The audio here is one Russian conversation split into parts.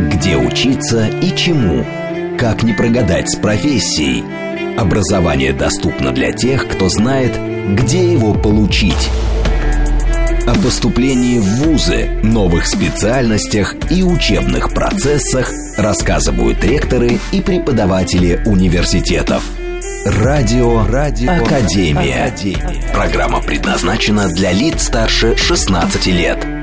Где учиться и чему? Как не прогадать с профессией? Образование доступно для тех, кто знает, где его получить. О поступлении в ВУЗы, новых специальностях и учебных процессах рассказывают ректоры и преподаватели университетов. Радио, Радио Академия. Академия. Программа предназначена для лиц старше 16 лет.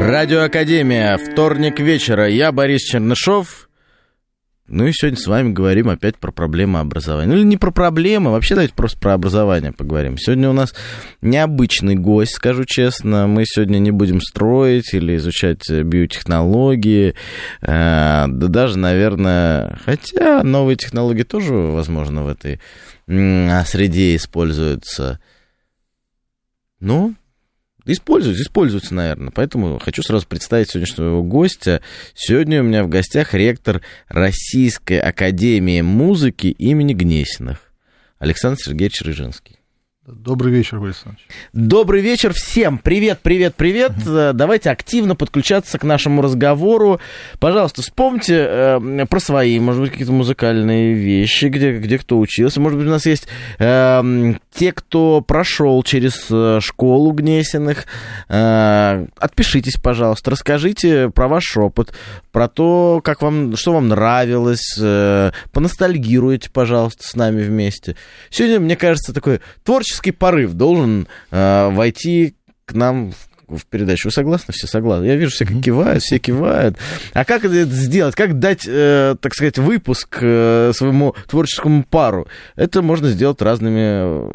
Радио Академия. Вторник вечера. Я Борис Чернышов. Ну и сегодня с вами говорим опять про проблемы образования. Ну или не про проблемы, вообще давайте просто про образование поговорим. Сегодня у нас необычный гость, скажу честно. Мы сегодня не будем строить или изучать биотехнологии. Э, да даже, наверное, хотя новые технологии тоже, возможно, в этой среде используются. Ну, Используются, используются, наверное. Поэтому хочу сразу представить сегодняшнего гостя. Сегодня у меня в гостях ректор Российской Академии Музыки имени Гнесиных Александр Сергеевич Рыжинский. Добрый вечер, Борис Александрович. Добрый вечер всем. Привет, привет, привет. Угу. Давайте активно подключаться к нашему разговору. Пожалуйста, вспомните э, про свои, может быть, какие-то музыкальные вещи, где, где кто учился. Может быть, у нас есть э, те, кто прошел через э, школу Гнесиных. Э, отпишитесь, пожалуйста, расскажите про ваш опыт, про то, как вам, что вам нравилось. Э, поностальгируйте, пожалуйста, с нами вместе. Сегодня, мне кажется, такой творческий порыв должен войти к нам в в передачу. Вы согласны? Все согласны. Я вижу, все как кивают, все кивают. А как это сделать? Как дать, э, так сказать, выпуск э, своему творческому пару? Это можно сделать разными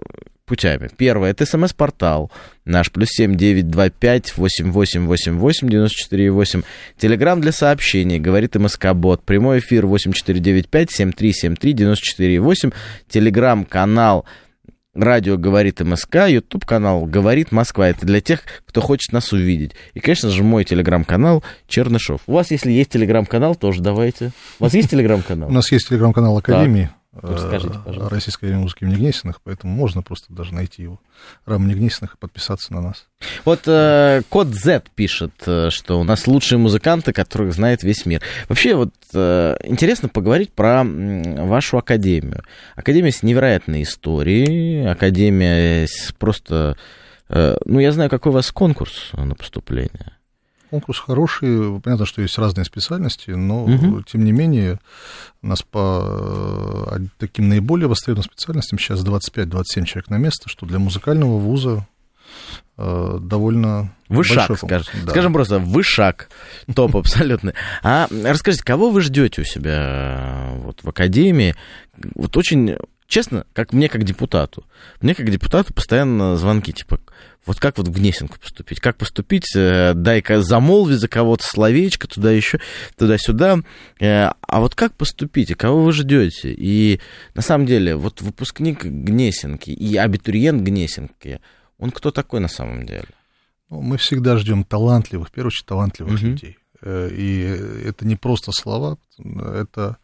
путями. Первое, это смс-портал наш, плюс семь девять два пять восемь восемь восемь восемь девяносто четыре восемь. Телеграмм для сообщений, говорит МСК-бот. Прямой эфир восемь четыре девять пять семь три семь три девяносто четыре восемь. Телеграмм-канал Радио «Говорит МСК», YouTube-канал «Говорит Москва». Это для тех, кто хочет нас увидеть. И, конечно же, мой телеграм-канал Чернышов. У вас, если есть телеграм-канал, тоже давайте. У вас есть телеграм-канал? У нас есть телеграм-канал Академии. Расскажите, пожалуйста. Российской музыки имени Гнесиных, поэтому можно просто даже найти его. Рам Гнесиных и подписаться на нас. Вот э, Код Z пишет, э, что у нас лучшие музыканты, которых знает весь мир. Вообще, вот э, интересно поговорить про вашу академию. Академия с невероятной историей, академия с просто... Э, ну, я знаю, какой у вас конкурс на поступление. Конкурс хороший, понятно, что есть разные специальности, но, угу. тем не менее, у нас по э, таким наиболее востребованным специальностям сейчас 25-27 человек на место, что для музыкального вуза э, довольно Вышаг, скажем. Да. скажем просто, вышаг, топ абсолютно. А расскажите, кого вы ждете у себя э, вот, в академии? Вот очень честно, как мне как депутату, мне как депутату постоянно звонки, типа, вот как вот в Гнесинку поступить? Как поступить? Э, дай-ка замолви за кого-то словечко туда еще, туда-сюда. Э, а вот как поступить? И кого вы ждете? И на самом деле, вот выпускник Гнесинки и абитуриент Гнесинки, он кто такой на самом деле? Ну, мы всегда ждем талантливых, в первую очередь, талантливых угу. людей. Э, и это не просто слова, это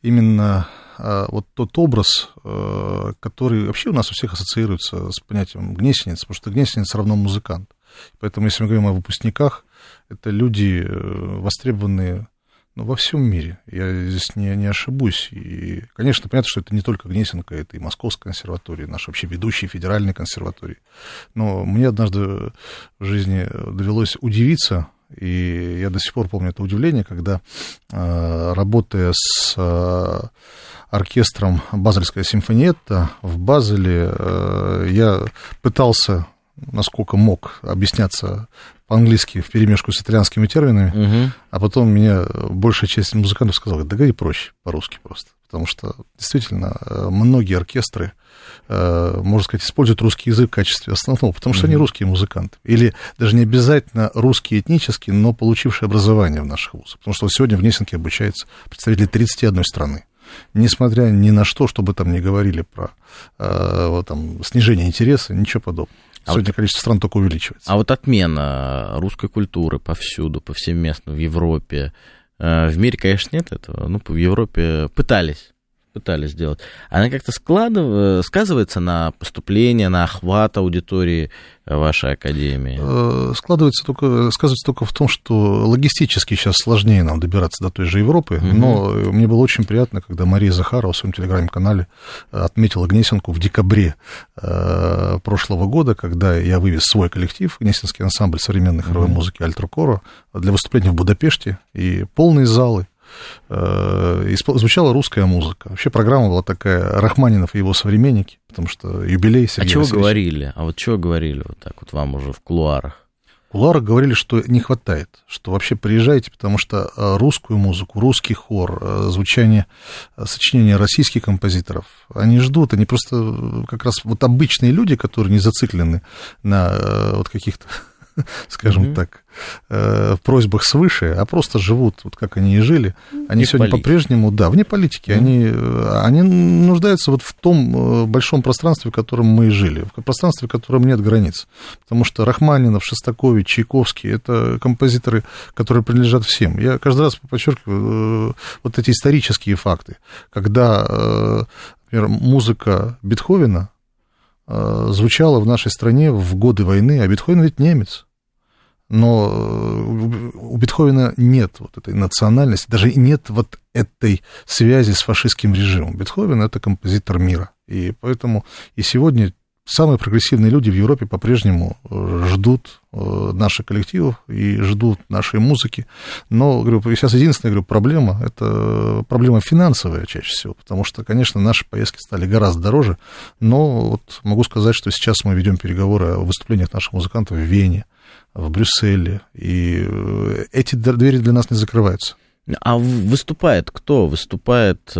именно а, вот тот образ, э, который вообще у нас у всех ассоциируется с понятием гнесенец, потому что гнесенец равно музыкант. Поэтому, если мы говорим о выпускниках, это люди, э, востребованные ну, во всем мире. Я здесь не, не ошибусь. И, конечно, понятно, что это не только Гнесинка, это и Московская консерватория, наш вообще ведущий федеральной консерватории. Но мне однажды в жизни довелось удивиться и я до сих пор помню это удивление, когда, э, работая с э, оркестром Базельская симфониетта в Базеле, э, я пытался, насколько мог, объясняться по-английски в перемешку с итальянскими терминами, угу. а потом меня большая часть музыкантов сказала, да говори проще, по-русски просто. Потому что действительно многие оркестры можно сказать, используют русский язык в качестве основного, потому что mm-hmm. они русские музыканты. Или даже не обязательно русские этнические, но получившие образование в наших вузах. Потому что вот сегодня в Несенке обучается представители 31 страны. Несмотря ни на что, чтобы там не говорили про э, там, снижение интереса, ничего подобного. А Сегодня вот, количество стран только увеличивается. А вот отмена русской культуры повсюду, повсеместно, в Европе. Э, в мире, конечно, нет этого. Ну, в Европе пытались пытались сделать, она как-то складыв... сказывается на поступление, на охват аудитории вашей академии? Э, складывается только, сказывается только в том, что логистически сейчас сложнее нам добираться до той же Европы, угу. но мне было очень приятно, когда Мария Захарова в своем телеграм-канале отметила Гнесинку в декабре э, прошлого года, когда я вывез свой коллектив, Гнесинский ансамбль современной хоровой угу. музыки Альтрокоро, для выступления в Будапеште, и полные залы, Э, звучала русская музыка. Вообще программа была такая Рахманинов и его современники, потому что юбилей Сергея А чего Васильевича. говорили? А вот чего говорили вот так вот вам уже в кулуарах? В кулуарах говорили, что не хватает, что вообще приезжайте, потому что э, русскую музыку, русский хор, э, звучание, сочинения российских композиторов, они ждут, они просто как раз вот обычные люди, которые не зациклены на вот каких-то скажем mm-hmm. так, э, в просьбах свыше, а просто живут, вот как они и жили. Они сегодня по-прежнему, да, вне политики, mm-hmm. они, э, они нуждаются вот в том э, большом пространстве, в котором мы и жили, в пространстве, в котором нет границ. Потому что Рахманинов, Шостакович, Чайковский — это композиторы, которые принадлежат всем. Я каждый раз подчеркиваю вот эти исторические факты, когда, например, музыка Бетховена звучало в нашей стране в годы войны, а Бетховен ведь немец. Но э, у Бетховена нет вот этой национальности, даже нет вот этой связи с фашистским режимом. Бетховен — это композитор мира. И поэтому и сегодня самые прогрессивные люди в Европе по-прежнему э, ждут э, наших коллективов и ждут нашей музыки. Но, говорю, сейчас единственная говорю, проблема, это проблема финансовая чаще всего, потому что, конечно, наши поездки стали гораздо дороже, но вот могу сказать, что сейчас мы ведем переговоры о выступлениях наших музыкантов в Вене, в Брюсселе, и э, эти двери для нас не закрываются. А выступает кто? Выступает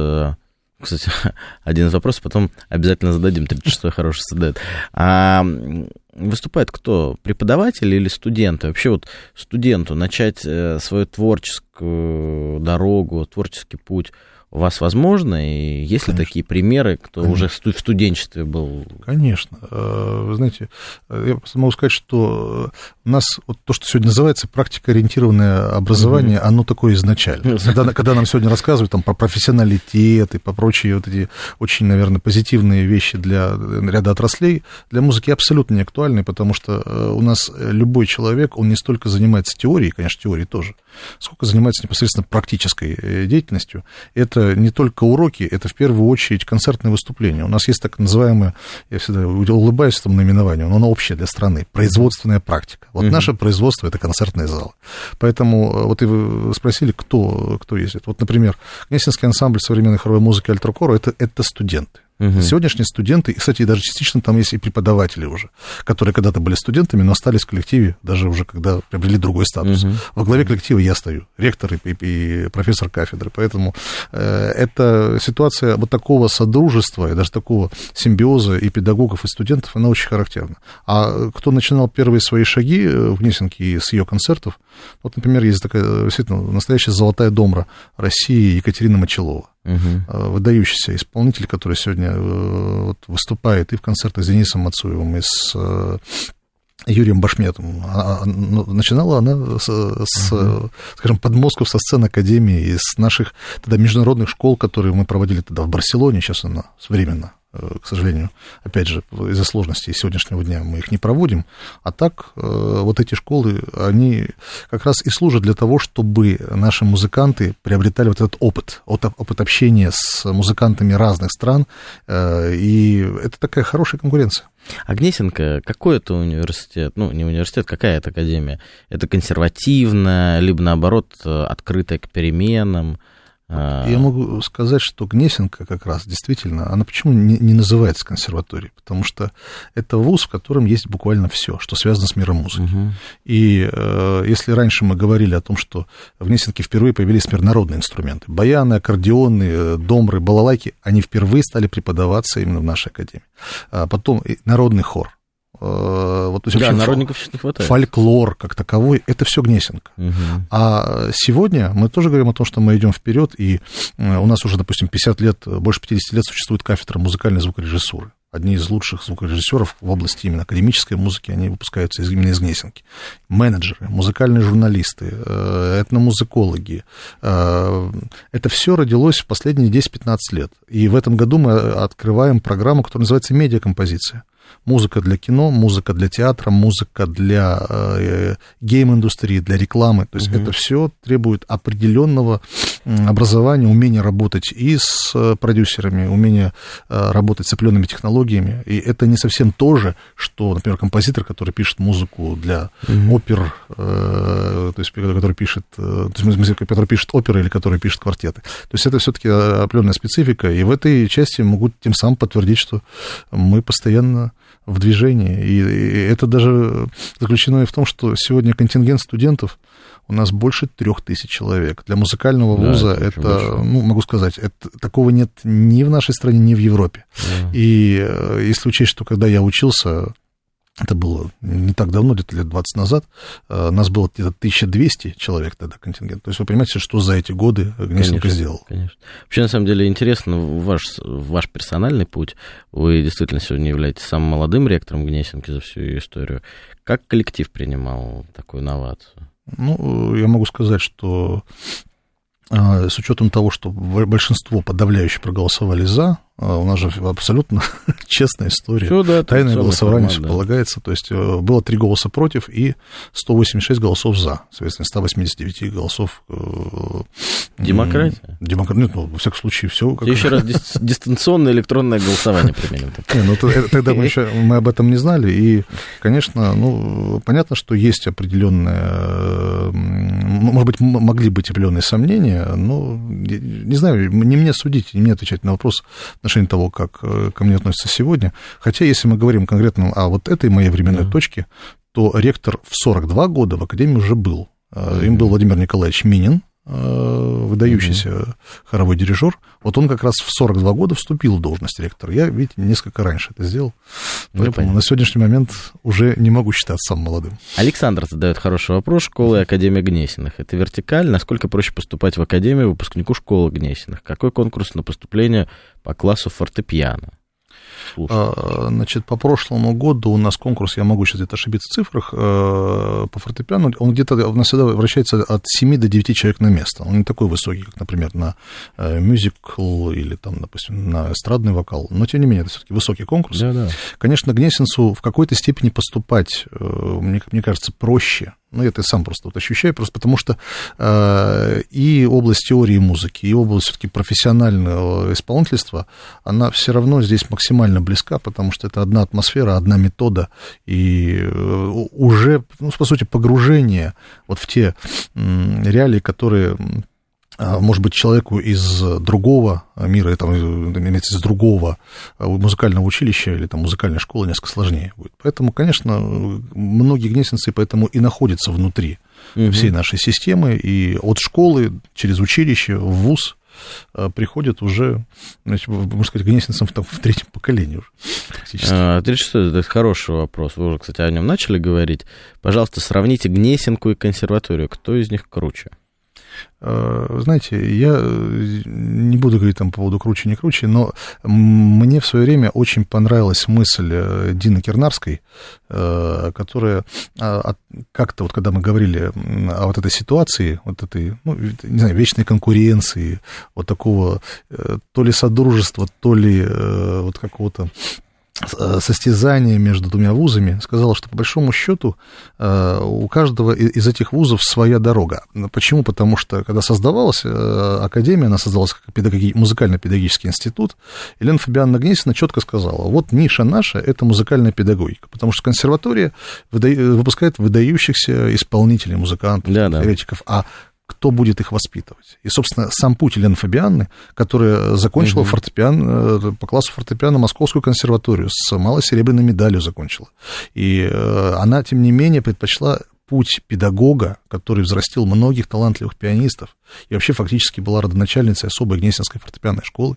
кстати, один из вопросов, потом обязательно зададим, 36-й хороший задает. А выступает кто? Преподаватель или студенты? Вообще вот студенту начать э, свою творческую дорогу, творческий путь у вас возможно? И есть ли такие примеры, кто Конечно. уже в студенчестве был? Конечно. Э, вы знаете, э, я могу сказать, что у нас вот то, что сегодня называется практикоориентированное образование, mm-hmm. оно такое изначально. Когда, когда нам сегодня рассказывают там, про профессионалитет и по прочие вот эти очень, наверное, позитивные вещи для ряда отраслей, для музыки абсолютно не актуальны, потому что э, у нас любой человек, он не столько занимается теорией, конечно, теорией тоже, сколько занимается непосредственно практической деятельностью. Это не только уроки, это в первую очередь концертные выступления. У нас есть так называемое, я всегда улыбаюсь этому наименованию, но оно общее для страны, производственная практика. Вот угу. наше производство — это концертный зал. Поэтому э, вот и вы спросили, кто, кто ездит. Вот, например, Гнесинский ансамбль современной хоровой музыки «Альтрокора» это, — это студенты. Угу. Сегодняшние студенты, и, кстати, даже частично там есть и преподаватели уже, которые когда-то были студентами, но остались в коллективе, даже уже когда приобрели другой статус. Угу. Во главе коллектива я стою, ректор и, и, и профессор кафедры. Поэтому э, эта ситуация вот такого содружества и даже такого симбиоза и педагогов, и студентов, она очень характерна. А кто начинал первые свои шаги в Гнесинке с ее концертов, вот, например, есть такая действительно настоящая золотая домра России Екатерина Мочелова угу. выдающийся исполнитель, который сегодня э, вот, выступает и в концертах с Денисом Мацуевым, и с э, Юрием Башметом. А, а, ну, начинала она с, с uh-huh. скажем, подмостков со сцен Академии, из наших тогда международных школ, которые мы проводили тогда в Барселоне, сейчас она временно к сожалению, опять же, из-за сложностей сегодняшнего дня мы их не проводим, а так э, вот эти школы, они как раз и служат для того, чтобы наши музыканты приобретали вот этот опыт, опыт общения с музыкантами разных стран, э, и это такая хорошая конкуренция. А Гнесинка, какой это университет? Ну, не университет, какая это академия? Это консервативная, либо наоборот открытая к переменам? А. Я могу сказать, что Гнесинка как раз действительно, она почему не, не называется консерваторией? Потому что это вуз, в котором есть буквально все, что связано с миром музыки. Угу. И э, если раньше мы говорили о том, что в Гнесинке впервые появились народные инструменты, баяны, аккордеоны, домры, балалайки, они впервые стали преподаваться именно в нашей академии. А потом народный хор вот, то есть, да, народников сейчас не хватает. Фольклор как таковой, это все Гнесинка. Угу. А сегодня мы тоже говорим о том, что мы идем вперед, и э, у нас уже, допустим, 50 лет, больше 50 лет существует кафедра музыкальной звукорежиссуры. одни из лучших звукорежиссеров в области именно академической музыки, они выпускаются из, именно из Гнесинки. Менеджеры, музыкальные журналисты, э, этномузыкологи. Э, это все родилось в последние 10-15 лет. И в этом году мы открываем программу, которая называется «Медиакомпозиция» музыка для кино, музыка для театра, музыка для э, гейм-индустрии, для рекламы. То есть угу. это все требует определенного образования, умения работать и с э, продюсерами, умения э, работать с определенными технологиями. И это не совсем то же, что, например, композитор, который пишет музыку для угу. опер, э, то есть который пишет, то есть, который пишет оперы или который пишет квартеты. То есть это все-таки определенная специфика. И в этой части могут тем самым подтвердить, что мы постоянно в движении. И, это даже заключено и в том, что сегодня контингент студентов у нас больше трех тысяч человек. Для музыкального вуза да, это, это ну, могу сказать, это, такого нет ни в нашей стране, ни в Европе. Да. И э, если учесть, что когда я учился, это было не так давно, где-то лет 20 назад, э, нас было где-то 1200 человек тогда контингент. То есть вы понимаете, что за эти годы Гнесинка сделал. Конечно. Вообще, на самом деле, интересно ваш, ваш персональный путь. Вы действительно сегодня являетесь самым молодым ректором Гнесинки за всю ее историю. Как коллектив принимал такую новацию? Ну, я могу сказать, что с учетом того, что большинство подавляющее проголосовали за, а, у нас же абсолютно честная история. Все, да, Тайное голосование формат, да. полагается. То есть э, было три голоса против и 186 голосов за. Соответственно, 189 голосов... Э, Демократия? Демократия. Нет, ну, во всяком случае, все... Как... Еще раз дистанционное электронное голосование применим. Не, ну, тогда мы еще мы об этом не знали. И, конечно, ну, понятно, что есть определенные... Может быть, могли быть определенные сомнения, но, не знаю, не мне судить, не мне отвечать на вопрос, отношении того, как э, ко мне относятся сегодня. Хотя, если мы говорим конкретно о вот этой моей временной да. точке, то ректор в 42 года в Академии уже был. Mm-hmm. Им был Владимир Николаевич Минин, Э, выдающийся mm-hmm. хоровой дирижер, вот он как раз в 42 года вступил в должность ректора. Я, видите, несколько раньше это сделал. Ну, Поэтому на сегодняшний момент уже не могу считаться самым молодым. Александр задает хороший вопрос. Школа и Академия Гнесиных. Это вертикаль. Насколько проще поступать в Академию выпускнику школы Гнесиных? Какой конкурс на поступление по классу фортепиано? А, значит, по прошлому году у нас конкурс, я могу сейчас где-то ошибиться в цифрах, э, по фортепиано, он где-то у нас всегда вращается от 7 до 9 человек на место. Он не такой высокий, как, например, на э, мюзикл или, там, допустим, на эстрадный вокал, но, тем не менее, это все-таки высокий конкурс. Да, да. Конечно, Гнесинцу в какой-то степени поступать, э, мне, мне кажется, проще, ну, это я сам просто вот ощущаю, просто потому что э, и область теории музыки, и область все-таки профессионального исполнительства, она все равно здесь максимально близка, потому что это одна атмосфера, одна метода, и э, уже, ну, по сути, погружение вот в те э, реалии, которые может быть, человеку из другого мира, там, имеется из другого музыкального училища или там, музыкальной школы несколько сложнее будет. Поэтому, конечно, многие гнесинцы поэтому и находятся внутри угу. всей нашей системы, и от школы через училище в ВУЗ а, приходят уже, значит, можно сказать, гнесинцам там, в третьем поколении уже. А, 36 это хороший вопрос. Вы уже, кстати, о нем начали говорить. Пожалуйста, сравните Гнесинку и консерваторию. Кто из них круче? Э, знаете, я э, не буду говорить там по поводу круче, не круче, но мне в свое время очень понравилась мысль э, Дины Кернарской, которая а, как-то вот когда мы говорили о вот этой ситуации, вот этой, ну, не знаю, вечной конкуренции, вот такого то ли содружества, то ли вот какого-то состязание между двумя вузами, сказала, что по большому счету э, у каждого из этих вузов своя дорога. Почему? Потому что когда создавалась э, академия, она создавалась как педагоги... музыкально-педагогический институт, Елена Фабиановна Гнесина четко сказала, вот ниша наша – это музыкальная педагогика, потому что консерватория выпускает выдающихся исполнителей, музыкантов, да, теоретиков, да. а кто будет их воспитывать. И, собственно, сам путь Елены Фабианны, которая закончила угу. фортепиано, э, по классу фортепиано Московскую консерваторию, с малой серебряной медалью закончила. И э, она, тем не менее, предпочла путь педагога, который взрастил многих талантливых пианистов, и вообще фактически была родоначальницей особой Гнесинской фортепианной школы,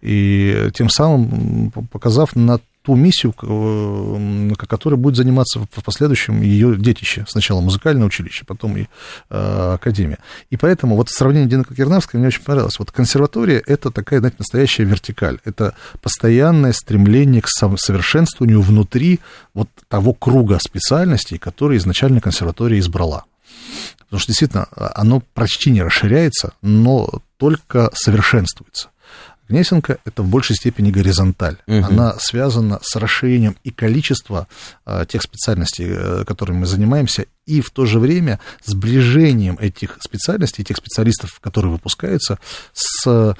и тем самым показав на ту миссию, которая будет заниматься в последующем ее детище. Сначала музыкальное училище, потом и э, академия. И поэтому вот сравнение Дина Кирнавской мне очень понравилось. Вот консерватория — это такая, знаете, настоящая вертикаль. Это постоянное стремление к совершенствованию внутри вот того круга специальностей, которые изначально консерватория избрала. Потому что действительно оно почти не расширяется, но только совершенствуется. Гнесинка — это в большей степени горизонталь. Угу. Она связана с расширением и количества а, тех специальностей, а, которыми мы занимаемся, и в то же время сближением этих специальностей, тех специалистов, которые выпускаются, с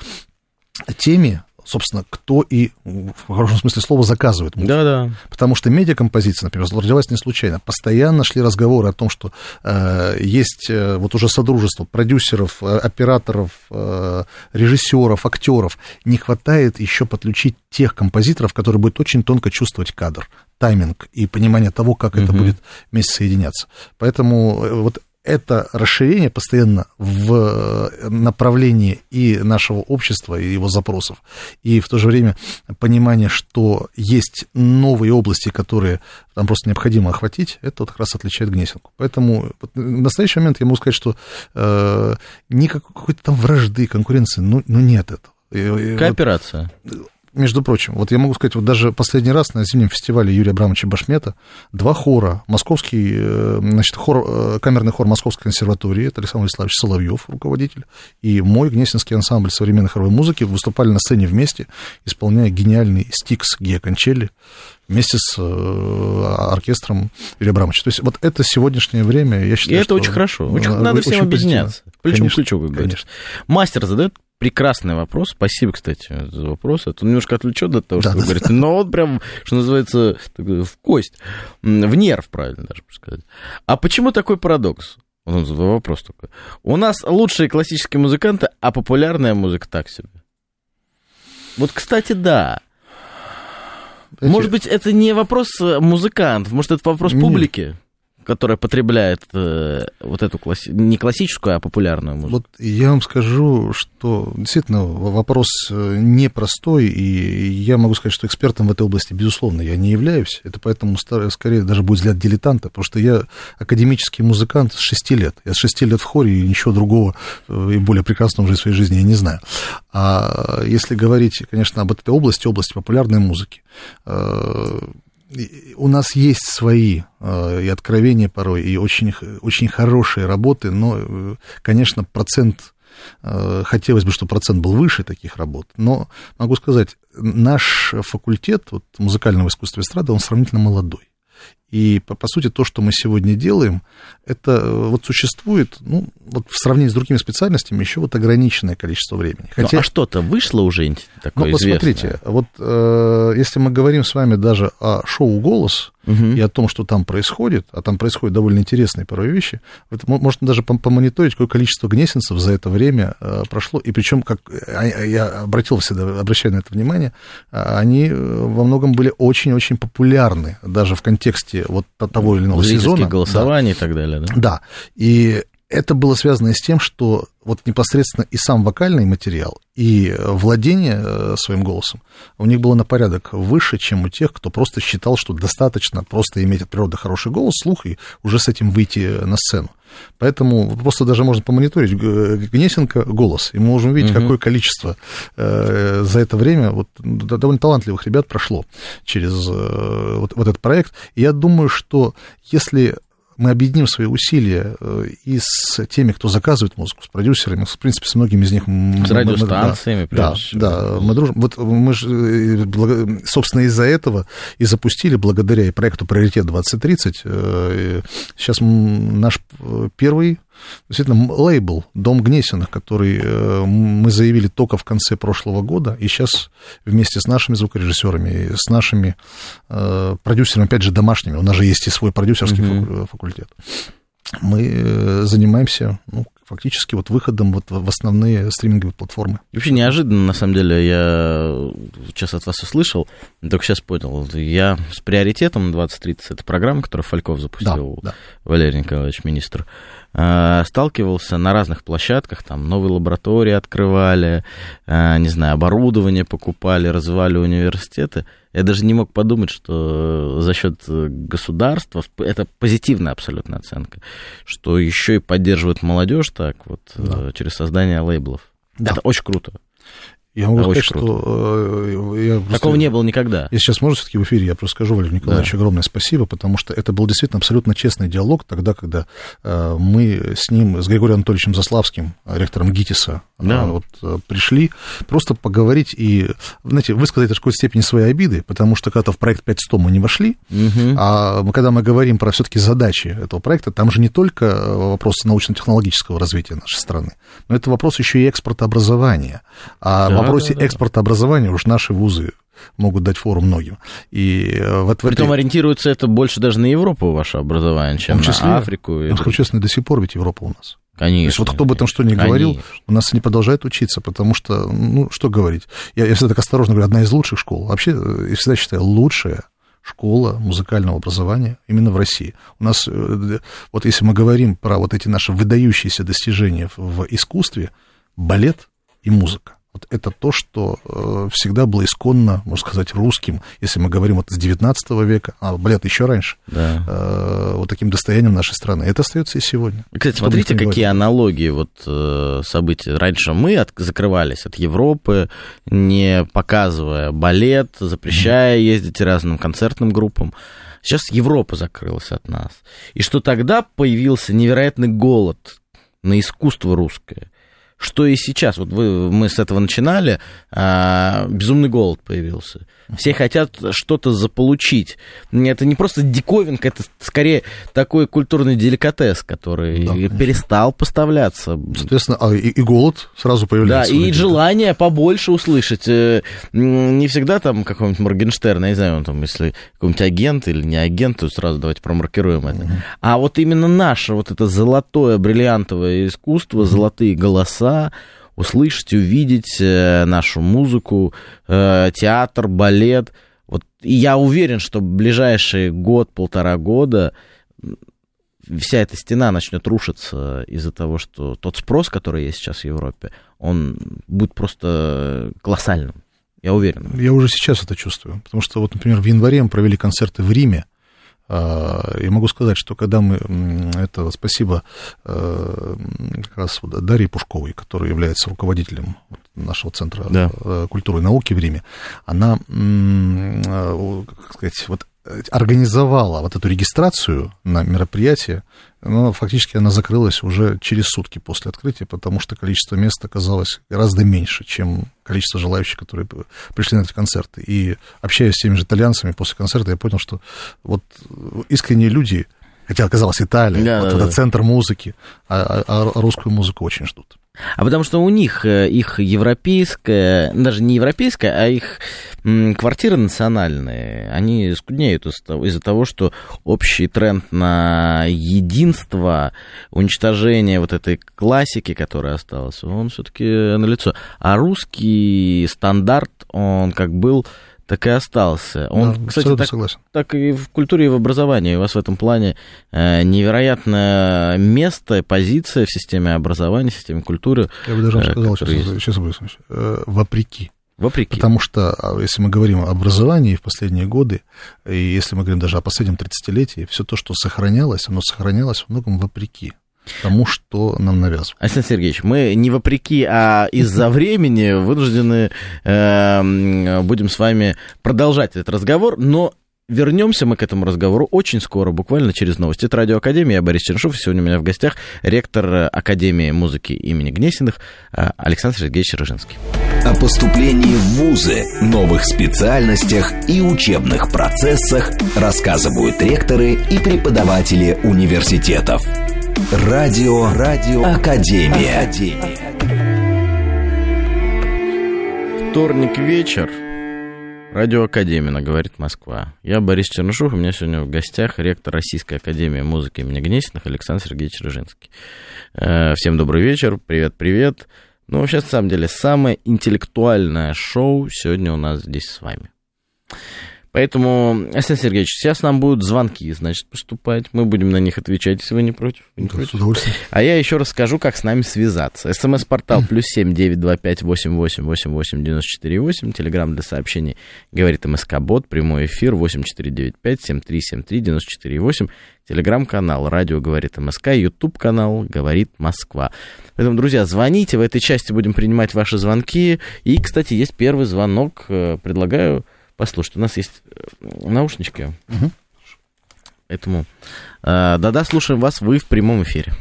теми собственно, кто и, в хорошем смысле слова, заказывает музыку. Да, да. Потому что медиакомпозиция, например, родилась не случайно. Постоянно шли разговоры о том, что э, есть э, вот уже содружество продюсеров, э, операторов, э, режиссеров, актеров. Не хватает еще подключить тех композиторов, которые будут очень тонко чувствовать кадр тайминг и понимание того, как uh-huh. это будет вместе соединяться. Поэтому э, вот это расширение постоянно в направлении и нашего общества, и его запросов, и в то же время понимание, что есть новые области, которые там просто необходимо охватить, это вот как раз отличает Гнесинку. Поэтому вот, в настоящий момент я могу сказать, что э, никакой там вражды, конкуренции, ну, ну нет этого. Кооперация. Вот, между прочим, вот я могу сказать, вот даже последний раз на зимнем фестивале Юрия Абрамовича Башмета два хора, московский, э, значит, хор, э, камерный хор Московской консерватории, это Александр Вячеславович Соловьев, руководитель, и мой Гнесинский ансамбль современной хоровой музыки выступали на сцене вместе, исполняя гениальный стикс Гея Кончелли вместе с э, оркестром Юрия Абрамовича. То есть вот это сегодняшнее время, я считаю, И это что очень хорошо. Очень, надо всем очень объединяться. Плечом к плечу, как говорится. Мастер задает прекрасный вопрос. Спасибо, кстати, за вопрос. Это немножко отвлечет от того, да, что да. вы говорите. Но вот прям, что называется, в кость, в нерв, правильно даже сказать. А почему такой парадокс? Он вопрос такой. У нас лучшие классические музыканты, а популярная музыка так себе. Вот, кстати, да. Эти... Может быть, это не вопрос музыкантов, может, это вопрос Нет. публики? Которая потребляет э, вот эту класси... не классическую, а популярную музыку? Вот я вам скажу, что действительно вопрос э, непростой, и я могу сказать, что экспертом в этой области, безусловно, я не являюсь. Это поэтому скорее даже будет взгляд дилетанта, потому что я академический музыкант с 6 лет. Я с 6 лет в хоре, и ничего другого э, и более прекрасного уже в своей жизни я не знаю. А если говорить, конечно, об этой области, области популярной музыки, э, у нас есть свои э, и откровения порой, и очень, очень хорошие работы, но, э, конечно, процент, э, хотелось бы, чтобы процент был выше таких работ, но могу сказать, наш факультет вот, музыкального искусства эстрады, он сравнительно молодой. И, по, по сути, то, что мы сегодня делаем, это э, вот существует, ну, вот в сравнении с другими специальностями еще вот ограниченное количество времени. Ну, Хотя... Ну, а что-то вышло уже такое Ну, вот смотрите, вот э, если мы говорим с вами даже о шоу «Голос», угу. и о том, что там происходит, а там происходят довольно интересные порой вещи, вот можно даже помониторить, какое количество гнесинцев за это время э, прошло, и причем, как а, я обратил всегда, обращаю на это внимание, а, они э, во многом были очень-очень популярны, даже в контексте вот того или иного сезона. голосований да. и так далее, да? Да, и это было связано с тем, что вот непосредственно и сам вокальный материал, и владение э, своим голосом у них было на порядок выше, чем у тех, кто просто считал, что достаточно просто иметь от природы хороший голос, слух, и уже с этим выйти на сцену. Поэтому просто даже можно помониторить Гнесинка голос, и мы можем увидеть, угу. какое количество э, за это время вот, довольно талантливых ребят прошло через э, вот, вот этот проект. И я думаю, что если мы объединим свои усилия э, и с теми, кто заказывает музыку, с продюсерами, в принципе, с многими из них... С радиостанциями, мы, да, да, мы дружим. Вот мы же, э, собственно, из-за этого и запустили, благодаря проекту «Приоритет 2030», э, сейчас наш первый действительно лейбл «Дом Гнесиных», который э, мы заявили только в конце прошлого года, и сейчас вместе с нашими звукорежиссерами, с нашими э, продюсерами, опять же, домашними, у нас же есть и свой продюсерский mm-hmm. факультет, мы занимаемся ну, фактически вот выходом вот в основные стриминговые платформы. вообще неожиданно, на самом деле, я сейчас от вас услышал, только сейчас понял. Я с приоритетом 2030, это программа, которую Фальков запустил, да, да. Валерий Николаевич, министр, сталкивался на разных площадках, там новые лаборатории открывали, э, не знаю, оборудование покупали, развивали университеты. Я даже не мог подумать, что за счет государства, это позитивная абсолютно оценка, что еще и поддерживает молодежь так вот да. через создание лейблов. Да. Это очень круто. Я могу сказать, круто. что... Э, я просто, Такого не было никогда. Если сейчас можно все-таки в эфире, я просто скажу, Валерий Николаевич, да. огромное спасибо, потому что это был действительно абсолютно честный диалог тогда, когда э, мы с ним, с Григорием Анатольевичем Заславским, ректором ГИТИСа, э, да. вот, пришли просто поговорить и, знаете, высказать в какой-то степени свои обиды, потому что когда-то в проект 5.100 мы не вошли, угу. а когда мы говорим про все-таки задачи этого проекта, там же не только вопросы научно-технологического развития нашей страны, но это вопрос еще и экспорта образования. А да вопросе да, да, экспорта образования уж наши вузы могут дать фору многим. И э, вот Притом этой... ориентируется это больше даже на Европу, ваше образование, чем числе, на Африку. Я скажу честно, до сих пор ведь Европа у нас. Конечно. То есть вот кто бы там что ни говорил, у нас они продолжают учиться, потому что, ну, что говорить. Я, я всегда так осторожно говорю, одна из лучших школ. Вообще, э, я всегда считаю, лучшая школа музыкального образования именно в России. У нас, э, вот если мы говорим про вот эти наши выдающиеся достижения в искусстве, балет и музыка. Вот это то, что э, всегда было исконно, можно сказать, русским, если мы говорим вот с 19 века, а балет еще раньше, да. э, вот таким достоянием нашей страны. Это остается и сегодня. Кстати, смотрите, какие аналогии вот э, событий. Раньше мы от, закрывались от Европы, не показывая балет, запрещая mm-hmm. ездить разным концертным группам. Сейчас Европа закрылась от нас. И что тогда появился невероятный голод на искусство русское что и сейчас. Вот вы, мы с этого начинали, а, безумный голод появился. Все хотят что-то заполучить. Это не просто диковинка, это скорее такой культурный деликатес, который да, перестал поставляться. Соответственно, а и, и голод сразу появляется. Да, и желание побольше услышать. Э, не всегда там какой-нибудь Моргенштерн, я не знаю, он там, если какой-нибудь агент или не агент, то сразу давайте промаркируем это. Угу. А вот именно наше вот это золотое, бриллиантовое искусство, угу. золотые голоса, услышать, увидеть э, нашу музыку, э, театр, балет. Вот, и я уверен, что в ближайший год-полтора года вся эта стена начнет рушиться из-за того, что тот спрос, который есть сейчас в Европе, он будет просто колоссальным. Я уверен. Я уже сейчас это чувствую. Потому что, вот, например, в январе мы провели концерты в Риме. А, и могу сказать, что когда мы, это спасибо э, как раз Дарье Пушковой, которая является руководителем нашего Центра да. Э, культуры и науки в Риме, она, э, как сказать, вот организовала вот эту регистрацию на мероприятие, но фактически она закрылась уже через сутки после открытия, потому что количество мест оказалось гораздо меньше, чем количество желающих, которые пришли на эти концерты. И общаясь с теми же итальянцами после концерта, я понял, что вот искренние люди, хотя оказалось Италия, да, вот да, это да. центр музыки, а, а, а русскую музыку очень ждут. А потому что у них э, их европейская, даже не европейская, а их квартиры национальные, они скуднеют из-за того, что общий тренд на единство, уничтожение вот этой классики, которая осталась, он все-таки налицо. А русский стандарт, он как был так и остался. Он, да, кстати, так, согласен. так и в культуре и в образовании. У вас в этом плане э, невероятное место, позиция в системе образования, в системе культуры. Я бы даже э, сказал, сейчас, сейчас объясню. Э, вопреки. Вопреки. Потому что, а, если мы говорим об образовании в последние годы, и если мы говорим даже о последнем 30-летии, все то, что сохранялось, оно сохранялось во многом вопреки тому, что нам навязывают. Александр Сергеевич, мы не вопреки, а из-за времени вынуждены э, будем с вами продолжать этот разговор, но Вернемся мы к этому разговору очень скоро, буквально через новости. Это Радиоакадемия, я Борис Черншов, сегодня у меня в гостях ректор Академии музыки имени Гнесиных э, Александр Сергеевич Рыжинский. О поступлении в вузы, новых специальностях и учебных процессах рассказывают ректоры и преподаватели университетов. Радио, радио, Академия. Академия. Вторник вечер. Радио Академия, говорит Москва. Я Борис Чернышов, у меня сегодня в гостях ректор Российской Академии музыки имени Гнесиных Александр Сергеевич Рыжинский. Э, всем добрый вечер, привет-привет. Ну, вообще, на самом деле, самое интеллектуальное шоу сегодня у нас здесь с вами. Поэтому, Александр Сергеевич, сейчас нам будут звонки, значит, поступать. Мы будем на них отвечать, если вы не против. Вы не Да, против? с удовольствием. А я еще расскажу, как с нами связаться. СМС-портал плюс семь девять два пять восемь восемь восемь восемь девяносто четыре восемь. Телеграмм для сообщений говорит МСК Бот. Прямой эфир восемь четыре девять пять семь три семь три девяносто четыре восемь. Телеграм-канал «Радио говорит МСК», Ютуб-канал «Говорит Москва». Поэтому, друзья, звоните, в этой части будем принимать ваши звонки. И, кстати, есть первый звонок, Э, предлагаю послушать. У нас есть э, наушнички, Мгм. поэтому... э, Да-да, слушаем вас, вы в прямом эфире.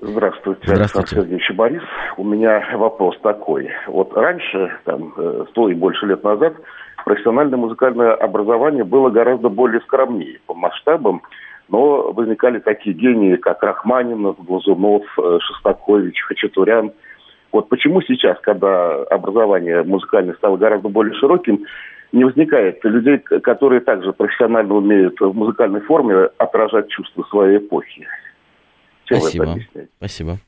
Здравствуйте, Здравствуйте. Александр Сергеевич Борис. У меня вопрос такой. Вот раньше, там, э, сто и больше лет назад, профессиональное музыкальное образование было гораздо более скромнее по масштабам, но возникали такие гении, как Рахманинов, Глазунов, Шостакович, Хачатурян. Вот почему сейчас, когда образование музыкальное стало гораздо более широким, не возникает людей, которые также профессионально умеют в музыкальной форме отражать чувства своей эпохи? Чем Спасибо. Спасибо.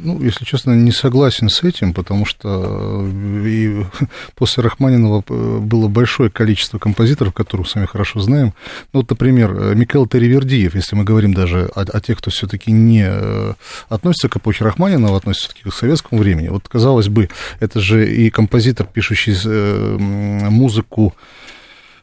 Ну, если честно, не согласен с этим, потому что э, и после Рахманинова э, было большое количество композиторов, которых мы с вами хорошо знаем. Ну, вот, например, э, Микаэл Таривердиев, если мы говорим даже о, о тех, кто все-таки не относится к эпохе Рахманинова, относится к советскому времени. Вот, казалось бы, это же и композитор, пишущий музыку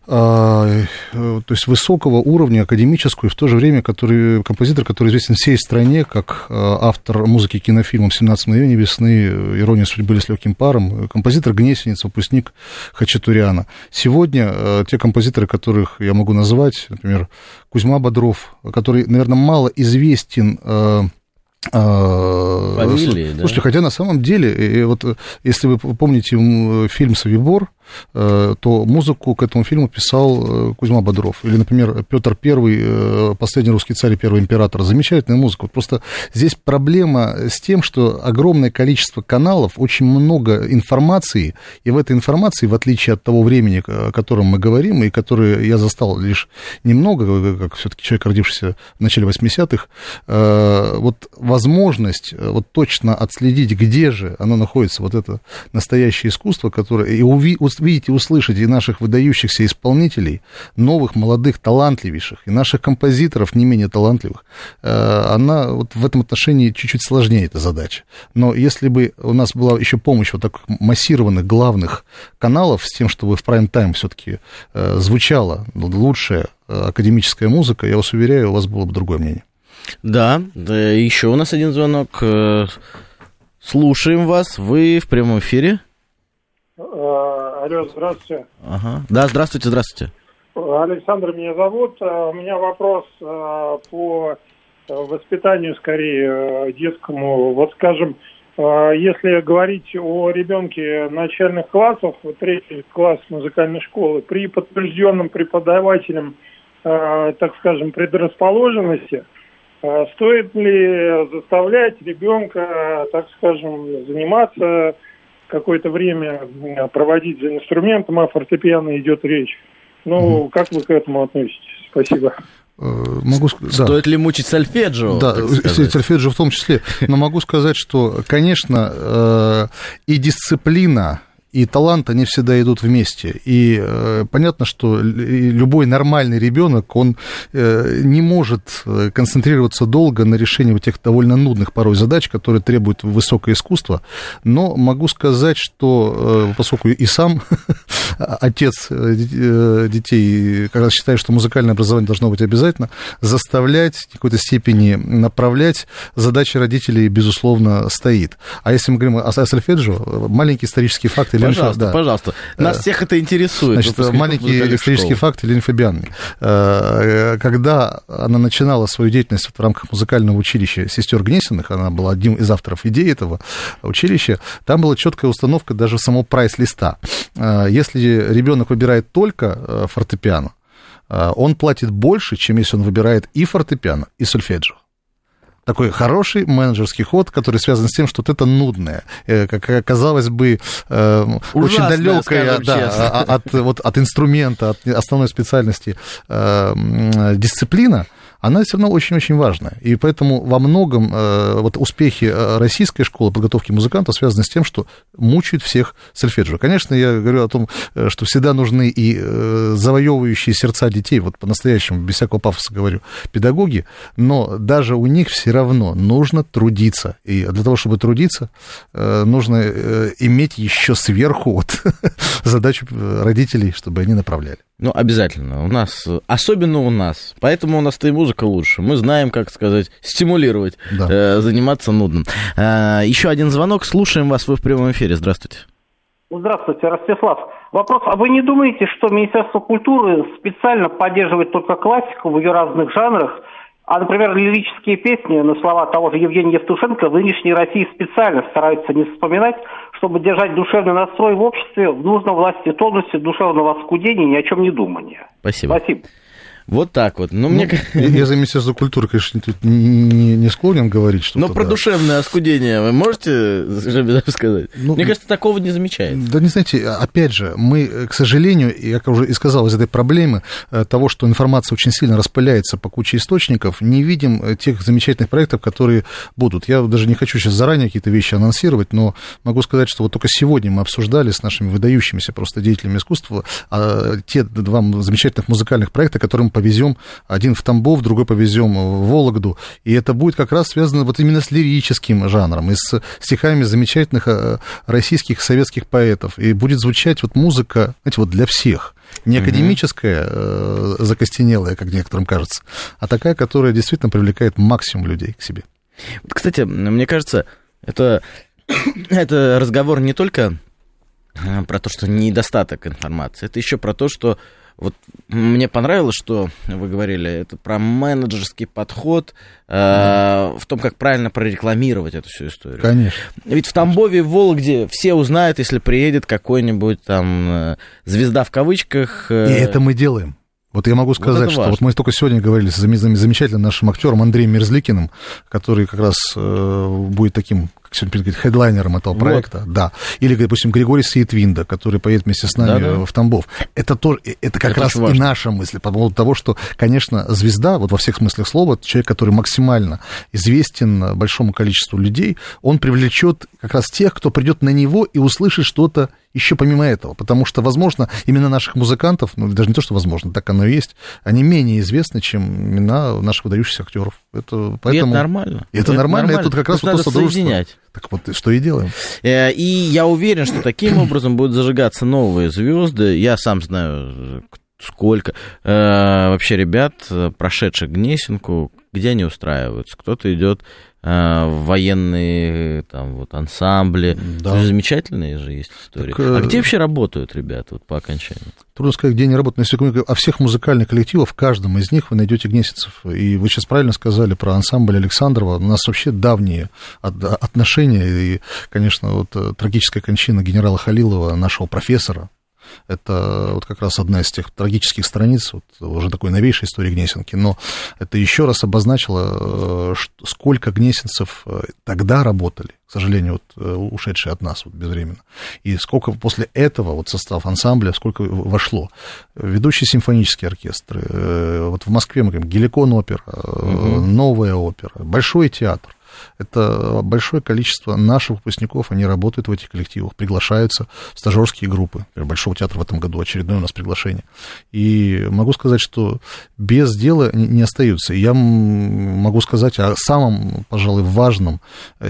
то есть высокого уровня, академическую, и в то же время который, композитор, который известен всей стране как э, автор музыки кинофильмов «17 мгновений весны», э, «Ирония судьбы» «С легким паром», э, композитор Гнесинец, выпускник Хачатуряна. Сегодня э, те композиторы, которых я могу назвать, например, Кузьма Бодров, который, наверное, мало известен э, а, Фамилии, да? Слушайте, хотя на самом деле, и вот э, если вы помните фильм «Собибор», э, то музыку к этому фильму писал э, Кузьма Бодров. Или, например, Петр Первый, э, последний русский царь и первый император. Замечательная музыка. Просто здесь проблема с тем, что огромное количество каналов, очень много информации, и в этой информации, в отличие от того времени, о котором мы говорим, и которое я застал лишь немного, э, как все-таки человек, родившийся в начале 80-х, э, вот возможность э, вот точно отследить, где же оно находится, вот это настоящее искусство, которое, и уви, увидеть и услышать и наших выдающихся исполнителей, новых, молодых, талантливейших, и наших композиторов не менее талантливых, э, она вот в этом отношении чуть-чуть сложнее эта задача. Но если бы у нас была еще помощь вот таких массированных главных каналов с тем, чтобы в прайм-тайм все-таки э, звучала лучшая э, академическая музыка, я вас уверяю, у вас было бы другое мнение. Да, да, еще у нас один звонок. Слушаем вас. Вы в прямом эфире. Алло, здравствуйте. Ага. Да, здравствуйте, здравствуйте. Александр меня зовут. А, У меня вопрос а, по а, воспитанию, скорее, детскому. Вот, скажем, если говорить о ребенке начальных классов, третий класс музыкальной школы, при подтвержденном преподавателем, так скажем, предрасположенности, стоит ли заставлять ребенка, так скажем, заниматься какое-то время м, проводить за инструментом, а фортепиано идет речь. Ну, как вы к этому относитесь? Спасибо. Э, Могу сказать, да. Стоит ли мучить сольфеджио? Да, сказать? сольфеджио в том числе. Но могу сказать, что, конечно, э, и дисциплина, и талант, они всегда идут вместе. И э, понятно, что любой нормальный ребенок, он э, не может э, концентрироваться долго на решении вот тех довольно нудных порой задач, которые требуют высокое искусство. Но могу сказать, что э, поскольку и сам отец э, э, детей, когда считаю, что музыкальное образование должно быть обязательно, заставлять в какой-то степени направлять задача родителей, безусловно, стоит. А если мы говорим о, о сольфеджио, маленький исторический факт Елены Пожалуйста, да. пожалуйста. Нас Э, всех это интересует. Значит, маленький исторический школ. факт Елены Фабиановны. Э, Когда она начинала свою деятельность в рамках музыкального училища сестер Гнесиных, она была одним из авторов идеи этого училища, там была четкая установка даже самого прайс-листа. Э, Если ребенок выбирает только э, фортепиано, э, он платит больше, чем если он выбирает и фортепиано, и сольфеджио такой хороший менеджерский ход, который связан с тем, что вот это нудное, э, как э, казалось бы, э, очень Ужасное, далекое скажем да, от, вот, от инструмента, от основной специальности дисциплина, она все равно очень-очень важная. И поэтому во многом э, вот успехи э, российской школы подготовки музыкантов связаны с тем, что мучают всех сольфеджио. Конечно, я говорю о том, э, что всегда нужны и завоевывающие сердца детей, вот по-настоящему, без всякого пафоса говорю, педагоги, но даже у них все равно нужно трудиться. И для того, чтобы трудиться, нужно иметь еще сверху вот, задачу родителей, чтобы они направляли. Ну, обязательно. У нас, особенно у нас. Поэтому у нас-то и музыка лучше. Мы знаем, как сказать, стимулировать, да. э, заниматься нудным. Э, еще один звонок. Слушаем вас. Вы в прямом эфире. Здравствуйте. Здравствуйте, Ростислав. Вопрос, а вы не думаете, что Министерство культуры специально поддерживает только классику в ее разных жанрах, а, например, лирические песни на слова того же Евгения Евтушенко в нынешней России специально стараются не вспоминать, чтобы держать душевный настрой в обществе в нужном власти тонусе душевного оскудения ни о чем не думания. Спасибо. Спасибо. Вот так вот. Ну, ну мне... Я за Министерство культуры, конечно, не, не склонен говорить, что Но про да. душевное оскудение вы можете сказать? Ну, мне кажется, такого не замечает. Да не знаете, опять же, мы, к сожалению, я уже и сказал, из этой проблемы э, того, что информация очень сильно распыляется по куче источников, не видим э, тех замечательных проектов, которые будут. Я даже не хочу сейчас заранее какие-то вещи анонсировать, но могу сказать, что вот только сегодня мы обсуждали с нашими выдающимися просто деятелями искусства а, те два замечательных музыкальных проекта, которым повезем один в Тамбов, другой повезем в Вологду, и это будет как раз связано вот именно с лирическим жанром и с стихами замечательных э, российских советских поэтов, и будет звучать вот музыка, знаете, вот для всех. Не академическая, э, закостенелая, как некоторым кажется, а такая, которая действительно привлекает максимум людей к себе. Кстати, мне кажется, это, это разговор не только э, про то, что недостаток информации, это еще про то, что вот мне понравилось, что вы говорили, это про менеджерский подход э, в том, как правильно прорекламировать эту всю историю. Конечно. Ведь в Тамбове, в Вологде все узнают, если приедет какой-нибудь там э, звезда в кавычках. Э... И это мы делаем. Вот я могу сказать, вот что важно. вот мы только сегодня говорили с замечательным нашим актером Андреем Мерзликиным, который как раз э, будет таким сегодня говорить, хедлайнером этого проекта, вот. да. Или, допустим, Григорий Сиетвинда, который поедет вместе с нами Да-да. в Тамбов. Это, то, это как это раз и наша мысль по поводу того, что, конечно, звезда, вот во всех смыслах слова, человек, который максимально известен большому количеству людей, он привлечет как раз тех, кто придет на него и услышит что-то еще помимо этого, потому что, возможно, именно наших музыкантов, ну, даже не то, что возможно, так оно и есть, они менее известны, чем имена наших выдающихся актеров. Это, поэтому... и это нормально. И это, это нормально, нормально. это как раз вот то соединять. Так вот, что и делаем. Э, и я уверен, что таким образом будут зажигаться новые звезды. Я сам знаю, сколько э, вообще ребят, прошедших Гнесинку, где они устраиваются. Кто-то идет э, военные там вот ансамбли. Да. Замечательные же есть истории. Так, а где вообще работают ребята вот, по окончанию? Трудно сказать, где они работают. Но если говорить о всех музыкальных коллективах, в каждом из них вы найдете гнесинцев. И вы сейчас правильно сказали про ансамбль Александрова. У нас вообще давние отношения. И, конечно, вот э, трагическая кончина генерала Халилова, нашего профессора, это вот как раз одна из тех трагических страниц, вот, уже такой новейшей истории Гнесинки. Но это еще раз обозначило, э, сколько гнесинцев э, тогда работали, к сожалению, вот, э, ушедшие от нас вот, безвременно. И сколько после этого вот состав ансамбля, сколько вошло. Ведущие симфонические оркестры. Вот в Москве мы говорим Геликон опера, угу. Новая опера, Большой театр. Это большое количество наших выпускников, они работают в этих коллективах, приглашаются в стажерские группы. Большого театра в этом году очередное у нас приглашение. И могу сказать, что без дела не остаются. Я могу сказать о самом, пожалуй, важном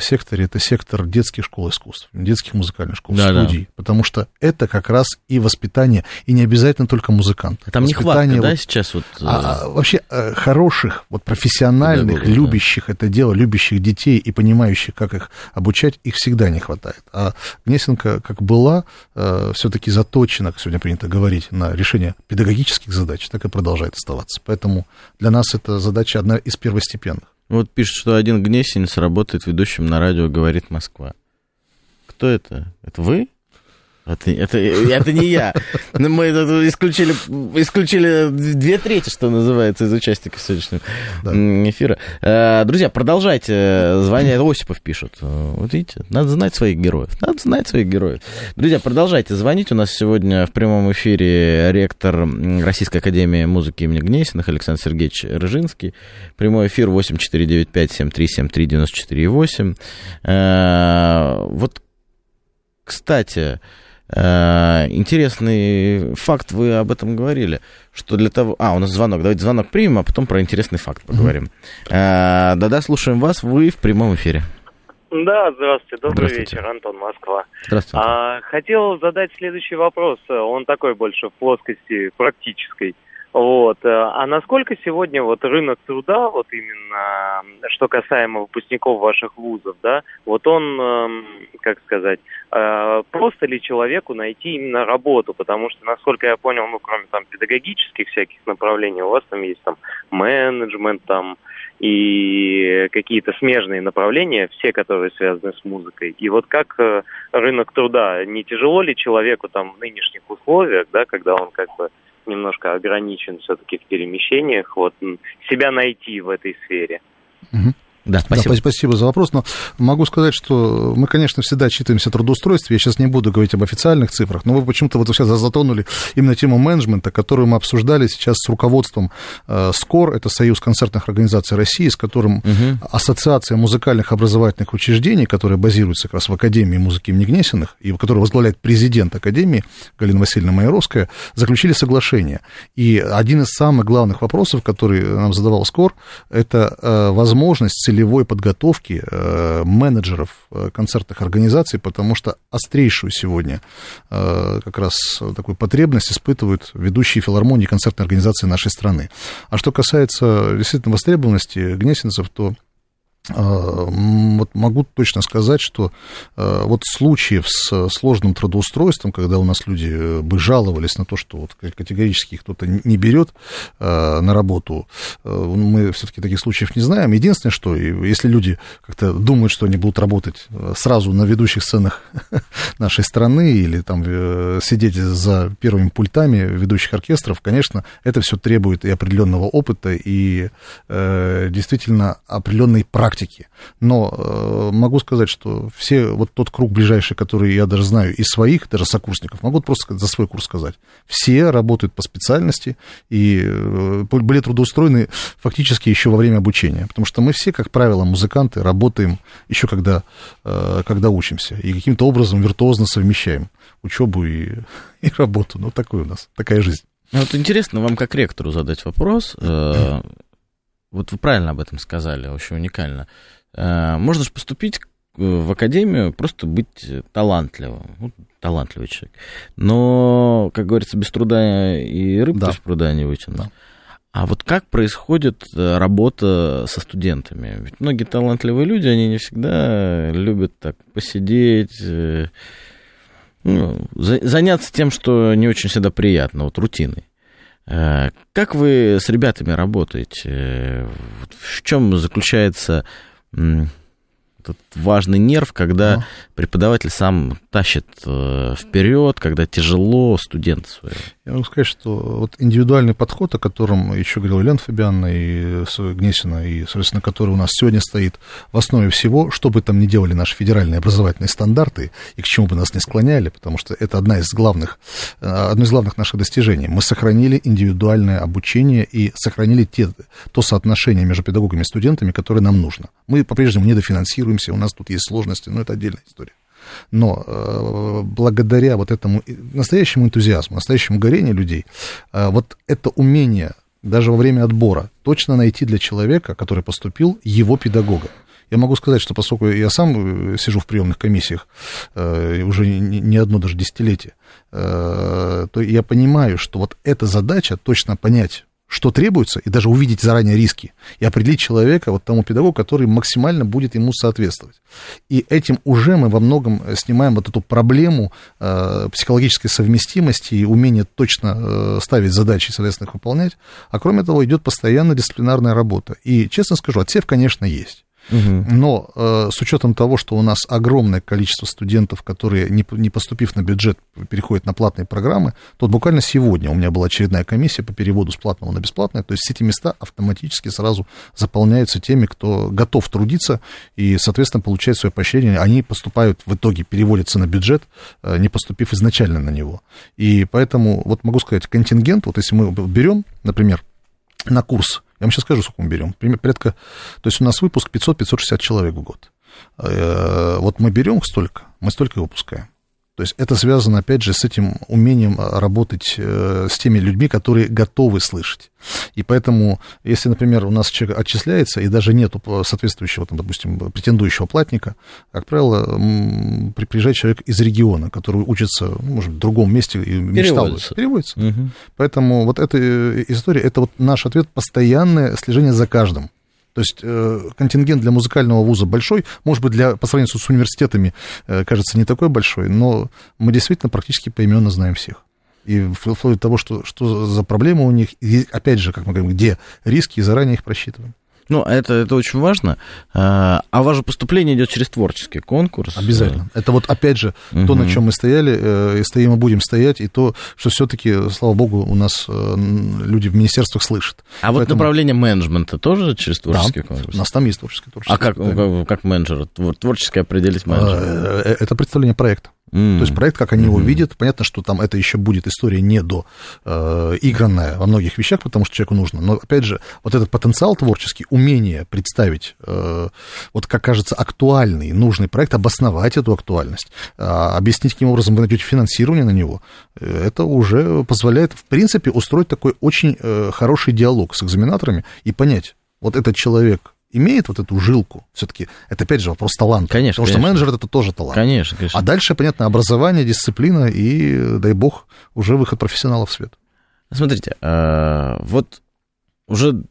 секторе, это сектор детских школ искусств, детских музыкальных школ, да, студий. Да. Потому что это как раз и воспитание, и не обязательно только музыкант. Там нехватка, вот, да, сейчас вот... А, а, вообще э, хороших, вот профессиональных, педагогов, любящих да. это дело, любящих детей, детей и понимающих, как их обучать, их всегда не хватает. А Гнесинка, как была э, все-таки заточена, как сегодня принято говорить, на решение педагогических задач, так и продолжает оставаться. Поэтому для нас эта задача одна из первостепенных. Вот пишет, что один Гнесинец работает ведущим на радио «Говорит Москва». Кто это? Это вы? Это, это, это не я. Мы исключили, исключили две трети, что называется, из участников сегодняшнего да. эфира. Э, друзья, продолжайте. Звоня Осипов пишут. Вот видите, надо знать своих героев. Надо знать своих героев. Друзья, продолжайте звонить. У нас сегодня в прямом эфире ректор Российской Академии музыки имени Гнесиных Александр Сергеевич Рыжинский. Прямой эфир 8495-7373-94,8. Э, вот, кстати, интересный факт, вы об этом говорили, что для того... А, у нас звонок, давайте звонок примем, а потом про интересный факт поговорим. Э, да-да, слушаем вас, вы в прямом эфире. Да, здравствуйте, добрый здравствуйте. вечер, Антон Москва. Здравствуйте. А, хотел задать следующий вопрос, он такой больше в плоскости практической. Вот. Э, а насколько сегодня вот рынок труда, вот именно что касаемо выпускников ваших вузов, да, вот он, эм, как сказать, э, просто ли человеку найти именно работу? Потому что, насколько я понял, ну, кроме там педагогических всяких направлений, у вас там есть там менеджмент, там и какие-то смежные направления, все, которые связаны с музыкой. И вот как э, рынок труда, не тяжело ли человеку там в нынешних условиях, да, когда он как бы немножко ограничен все-таки в перемещениях, вот себя найти в этой сфере. Угу. Да, спасибо. Да, спасибо за вопрос. Но могу сказать, что мы, конечно, всегда отчитываемся о трудоустройстве. Я сейчас не буду говорить об официальных цифрах, но вы почему-то вот сейчас затронули именно тему менеджмента, которую мы обсуждали сейчас с руководством э, СКОР, это Союз концертных организаций России, с которым угу. Ассоциация музыкальных образовательных учреждений, которая базируется как раз в Академии музыки имени Гнесиных, и которую возглавляет президент Академии Галина Васильевна Майоровская, заключили соглашение. И один из самых главных вопросов, который нам задавал СКОР, это э, возможность целевой подготовки э, менеджеров э, концертных организаций, потому что острейшую сегодня э, как раз такую потребность испытывают ведущие филармонии концертной организации нашей страны. А что касается действительно востребованности гнесинцев, то вот могу точно сказать, что а, вот случаев с сложным трудоустройством, когда у нас люди э, бы жаловались на то, что вот категорически кто-то не берет а, на работу, э, мы все-таки таких случаев не знаем. Единственное, что если люди как-то думают, что они будут работать э, сразу на ведущих сценах нашей страны или там сидеть за первыми пультами ведущих оркестров, конечно, это все требует и определенного опыта, и действительно определенной практики практики. Но э, могу сказать, что все, вот тот круг ближайший, который я даже знаю из своих, даже сокурсников, могу просто за свой курс сказать, все работают по специальности и э, были трудоустроены фактически еще во время обучения. Потому что мы все, как правило, музыканты, работаем еще когда, э, когда учимся. И каким-то образом виртуозно совмещаем учебу и, и работу. Ну, такой у нас, такая жизнь. Ну, вот интересно вам как ректору задать вопрос. Вот вы правильно об этом сказали, очень уникально. Э, можно же поступить в академию, просто быть талантливым. Ну, талантливый человек. Но, как говорится, без труда и рыб да. из пруда не вытянуть. Да. А вот как происходит э, работа со студентами? Ведь многие талантливые люди, они не всегда любят так посидеть, э, ну, заняться тем, что не очень всегда приятно, вот рутиной. Э, как вы с ребятами работаете? В чем заключается этот важный нерв, когда а. преподаватель сам тащит э, вперед, когда тяжело студента своего? Я могу сказать, что вот индивидуальный подход, о котором еще говорил Елена Фабианна и Гнесина, и, соответственно, который у нас сегодня стоит в основе всего, что бы там ни делали наши федеральные образовательные стандарты, и к чему бы нас не склоняли, потому что это одна из главных, э, одно из главных наших достижений. Мы сохранили индивидуальное обучение и сохранили те, то соотношение между педагогами и студентами, которое нам нужно. Мы по-прежнему недофинансируемся, у нас тут есть сложности, но это отдельная история. Но э, благодаря вот этому настоящему энтузиазму, настоящему горению людей, э, вот это умение даже во время отбора точно найти для человека, который поступил, его педагога. Я могу сказать, что поскольку я сам э, сижу в приемных комиссиях э, уже не, не одно даже десятилетие, э, то я понимаю, что вот эта задача точно понять что требуется, и даже увидеть заранее риски, и определить человека, вот тому педагогу, который максимально будет ему соответствовать. И этим уже мы во многом снимаем вот эту проблему э, психологической совместимости и умения точно э, ставить задачи соответственно, их выполнять. А кроме того, идет постоянно дисциплинарная работа. И, честно скажу, отсев, конечно, есть. Но э, с учетом того, что у нас огромное количество студентов, которые, не, не поступив на бюджет, переходят на платные программы, то буквально сегодня у меня была очередная комиссия по переводу с платного на бесплатное, то есть эти места автоматически сразу заполняются теми, кто готов трудиться и, соответственно, получает свое поощрение. Они поступают в итоге, переводятся на бюджет, э, не поступив изначально на него. И поэтому, вот могу сказать, контингент, вот если мы берем, например, на курс я вам сейчас скажу, сколько мы берем. Порядка, то есть у нас выпуск 500-560 человек в год. Э, вот мы берем столько, мы столько и выпускаем. То есть это связано, опять же, с этим умением а, работать э, с теми людьми, которые готовы слышать. И поэтому, если, например, у нас человек отчисляется, и даже нет соответствующего, там, допустим, претендующего платника, как правило, приезжает человек из региона, который учится, ну, может в другом месте и мечтал. Переводится. Переводится. Угу. Поэтому вот эта э, история, это вот наш ответ, постоянное слежение за каждым. То есть э, контингент для музыкального вуза большой, может быть, для, по сравнению с университетами, э, кажется, не такой большой, но мы действительно практически поименно знаем всех. И вплоть до того, что, что за проблемы у них, и опять же, как мы говорим, где риски, и заранее их просчитываем. Ну, это, это очень важно. А, а ваше поступление идет через творческий конкурс. Обязательно. Это вот, опять же, угу. то, на чем мы стояли, э, и стоим и будем стоять, и то, что все-таки, слава богу, у нас э, люди в министерствах слышат. А Поэтому... вот направление менеджмента тоже через творческий да, конкурс? У нас там есть творческий творческий. А как, как, как менеджер? Творчески определить менеджера? Э, это представление проекта. Mm. То есть проект, как они mm-hmm. его видят, понятно, что там это еще будет история не до э, игранная во многих вещах, потому что человеку нужно. Но опять же, вот этот потенциал творческий, умение представить, э, вот как кажется, актуальный, нужный проект, обосновать эту актуальность, э, объяснить, каким образом вы найдете финансирование на него, э, это уже позволяет, в принципе, устроить такой очень э, хороший диалог с экзаменаторами и понять, вот этот человек имеет вот эту жилку, все-таки это опять же вопрос таланта. Конечно. Потому конечно. что менеджер это тоже талант. Конечно, конечно. А дальше, понятно, образование, дисциплина и, дай бог, уже выход профессионалов в свет. Смотрите, а, вот уже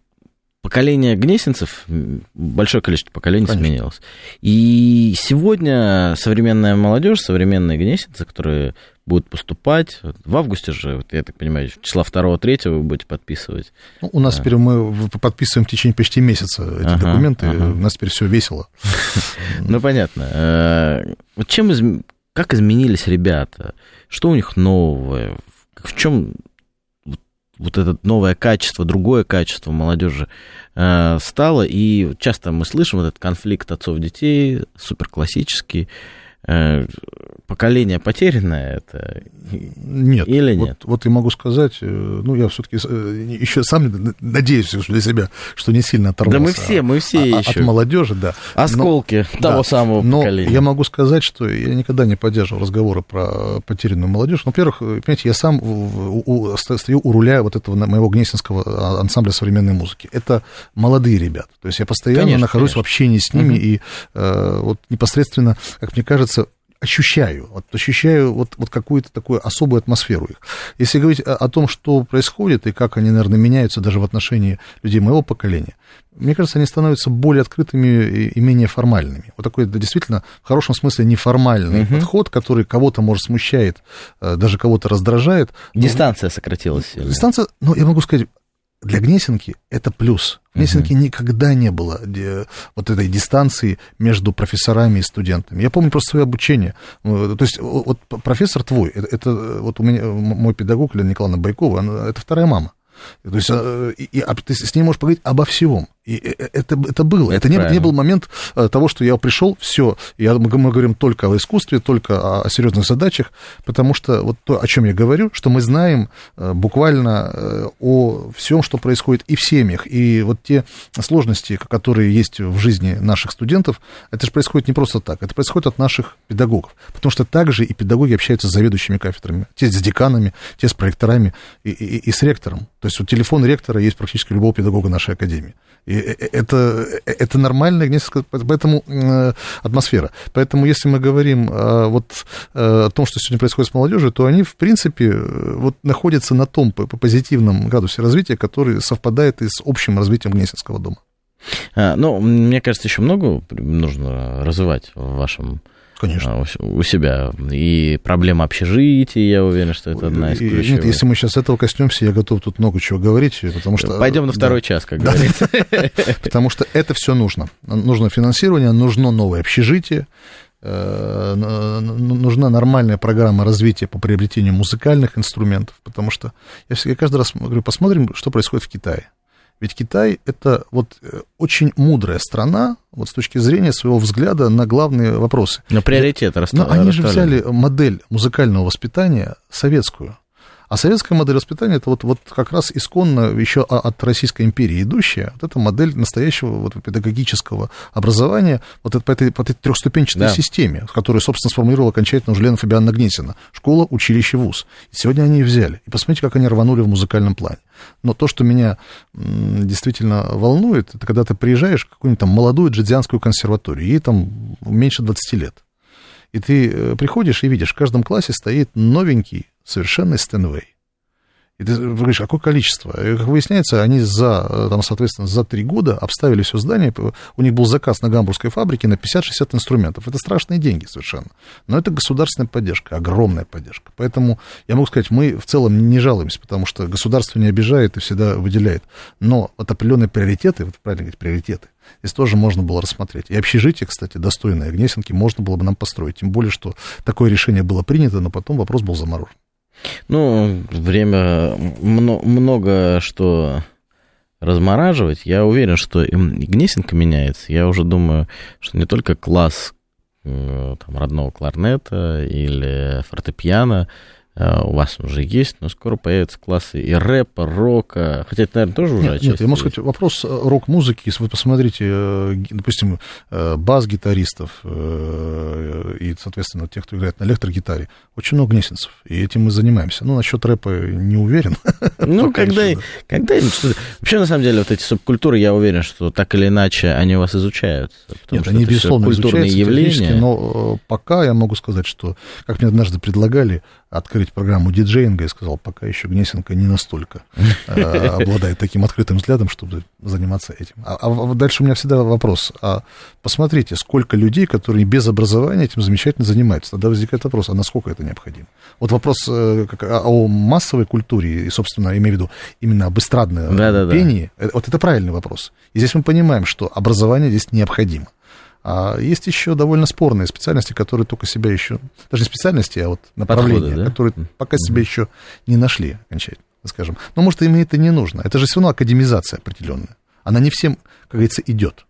поколение гнесинцев, большое количество поколений Конечно. сменилось. И сегодня современная молодежь, современные гнесинцы, которые будут поступать, в августе же, вот, я так понимаю, числа 2-3 вы будете подписывать. Ну, у нас да. теперь мы подписываем в течение почти месяца эти ага, документы, ага. у нас теперь все весело. Ну, понятно. Э, вот чем, как изменились ребята? Что у них новое? В чем вот это новое качество, другое качество молодежи э, стало. И часто мы слышим этот конфликт отцов-детей, супер классический. Э, поколение потерянное это нет или нет? Вот, вот я могу сказать, э, ну я все-таки э, еще сам надеюсь для себя, что не сильно оторвался. Да мы все, мы все а, еще. От молодежи, да. Осколки но, того да, самого но поколения. я могу сказать, что я никогда не поддерживал разговоры про потерянную молодежь. Ну, во-первых, понимаете, я сам у, у, стою у руля вот этого моего гнесинского ансамбля современной музыки. Это молодые ребята. То есть я постоянно конечно, нахожусь конечно. в общении с ними угу. и э, вот непосредственно, как мне кажется, ощущаю, вот ощущаю вот, вот какую-то такую особую атмосферу их. Если говорить о, о том, что происходит и как они, наверное, меняются даже в отношении людей моего поколения, мне кажется, они становятся более открытыми и, и менее формальными. Вот такой да, действительно в хорошем смысле неформальный uh-huh. подход, который кого-то, может, смущает, э, даже кого-то раздражает. Дистанция сократилась. Дистанция, ну, я могу сказать, для Гнесинки это плюс. В Гнесинке uh-huh. никогда не было вот этой дистанции между профессорами и студентами. Я помню просто свое обучение. То есть вот профессор твой, это, это вот у меня мой педагог Лена Николаевна Байкова, она, это вторая мама. То есть э, и, и, ты с ней можешь поговорить обо всем. И э, э, это, это было. Это, это не, не был момент того, что я пришел, все, я, мы, мы говорим только о искусстве, только о, о серьезных задачах, потому что вот то, о чем я говорю, что мы знаем буквально о всем, что происходит и в семьях, и вот те сложности, которые есть в жизни наших студентов, это же происходит не просто так, это происходит от наших педагогов, потому что также и педагоги общаются с заведующими кафедрами, те с деканами, те с проекторами и, и, и с ректором. То есть вот телефон ректора есть практически любого педагога нашей академии. И э, э, это, э, это нормальная несколько, поэтому атмосфера. Поэтому если мы говорим вот о том, что сегодня происходит с молодежью, то они, в принципе, вот находятся на том позитивном градусе развития, который совпадает и с общим развитием Гнесинского дома. А, ну, мне кажется, еще много нужно развивать в вашем Конечно. А, у себя. И проблема общежития, я уверен, что это одна из ключевых. Нет, если мы сейчас этого коснемся, я готов тут много чего говорить, потому что... Пойдем на второй да. час, как да. говорится. Потому что это все нужно. Нужно финансирование, нужно новое общежитие, э, нужна нормальная программа развития по приобретению музыкальных инструментов, потому что я всегда каждый раз говорю, посмотрим, что происходит в Китае. Ведь Китай это вот э, очень мудрая страна, вот с точки зрения своего взгляда на главные вопросы. Но приоритет Но они же взяли модель музыкального воспитания советскую. А советская модель воспитания это вот, вот как раз исконно еще от Российской империи идущая, вот эта модель настоящего вот, педагогического образования вот это, по, этой, по этой трехступенчатой да. системе, которую, собственно, сформулировала окончательно уже Лена Фабиановна Гнесина. Школа, училище, вуз. И сегодня они их взяли. И посмотрите, как они рванули в музыкальном плане. Но то, что меня действительно волнует, это когда ты приезжаешь в какую-нибудь там молодую джазианскую консерваторию, ей там меньше 20 лет. И ты э, приходишь и видишь, в каждом классе стоит новенький, совершенный Стэнвей. И ты говоришь, какое количество? И, как выясняется, они за, э, там, соответственно, за три года обставили все здание. У них был заказ на гамбургской фабрике на 50-60 инструментов. Это страшные деньги совершенно. Но это государственная поддержка, огромная поддержка. Поэтому я могу сказать, мы в целом не жалуемся, потому что государство не обижает и всегда выделяет. Но вот определенные приоритеты, вот правильно говорить, приоритеты, здесь тоже можно было рассмотреть. И общежитие, кстати, достойное Гнесинки, можно было бы нам построить. Тем более, что такое решение было принято, но потом вопрос был заморожен. Ну, время много что размораживать. Я уверен, что Гнесинка меняется. Я уже думаю, что не только класс э, там, родного кларнета или фортепиано у вас уже есть, но скоро появятся классы и рэпа, рока, хотя это, наверное, тоже уже Нет, нет я могу сказать, вопрос э, рок-музыки, если вы посмотрите, э, допустим, бас-гитаристов и, соответственно, тех, кто играет на электрогитаре, очень много гнесинцев, и этим мы занимаемся. Ну, насчет рэпа не уверен. Ну, когда, когда Вообще, на самом деле, вот эти субкультуры, я уверен, что так или иначе они у вас изучаются. Нет, они, безусловно, культурные явления. Но пока я могу сказать, что, как мне однажды предлагали, открыть программу диджеинга и сказал, пока еще Гнесинка не настолько э, обладает таким открытым взглядом, чтобы заниматься этим. А, а дальше у меня всегда вопрос. А посмотрите, сколько людей, которые без образования этим замечательно занимаются. Тогда возникает вопрос, а насколько это необходимо? Вот вопрос э, о массовой культуре и, собственно, имею в виду именно об эстрадном пении, э, вот это правильный вопрос. И здесь мы понимаем, что образование здесь необходимо. А есть еще довольно спорные специальности, которые только себя еще, даже не специальности, а вот направления, Подходы, да? которые пока себя еще не нашли окончательно, скажем. Но, может, им это не нужно. Это же все равно академизация определенная. Она не всем, как говорится, идет.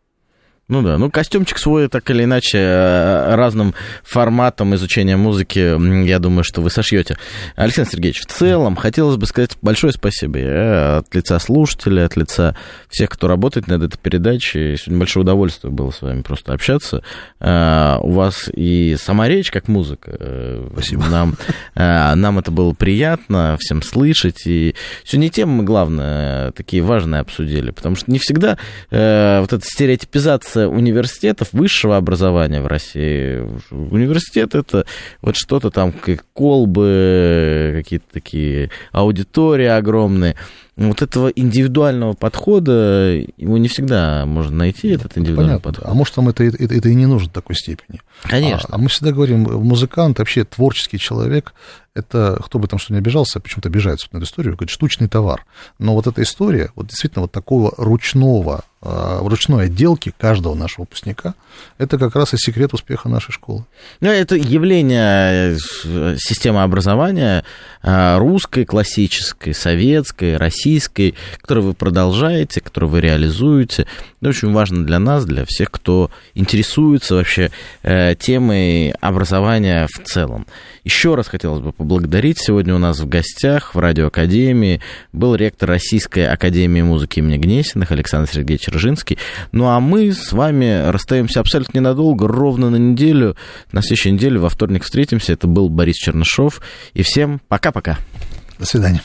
Ну да, ну костюмчик свой так или иначе э, разным форматом изучения музыки, я думаю, что вы сошьете. Александр Сергеевич, в целом хотелось бы сказать большое спасибо я от лица слушателей, от лица всех, кто работает над этой передачей. Сегодня большое удовольствие было с вами просто общаться. Э, у вас и сама речь как музыка. Э, спасибо. Нам, нам это было приятно всем слышать. И сегодня темы мы, главное, такие важные обсудили, потому что не всегда вот эта стереотипизация масса университетов высшего образования в России. Университет это вот что-то там, как колбы, какие-то такие аудитории огромные вот этого индивидуального подхода, его не всегда можно найти, этот индивидуальный Понятно. подход. А может, там это, это, это и не нужно в такой степени. Конечно. А, а мы всегда говорим, музыкант, вообще творческий человек, это, кто бы там что ни обижался, почему-то обижается на эту историю, говорит, штучный товар. Но вот эта история, вот действительно вот такого ручного, а, ручной отделки каждого нашего выпускника, это как раз и секрет успеха нашей школы. Ну, это явление э, системы образования а, русской, классической, советской, российской, которую вы продолжаете, которую вы реализуете. Это очень важно для нас, для всех, кто интересуется вообще э, темой образования в целом. Еще раз хотелось бы поблагодарить. Сегодня у нас в гостях в радиоакадемии был ректор Российской академии музыки имени Гнесиных Александр Сергеевич Ржинский. Ну а мы с вами расстаемся абсолютно ненадолго, ровно на неделю. На следующей неделе во вторник встретимся. Это был Борис Чернышов. И всем пока-пока. До свидания.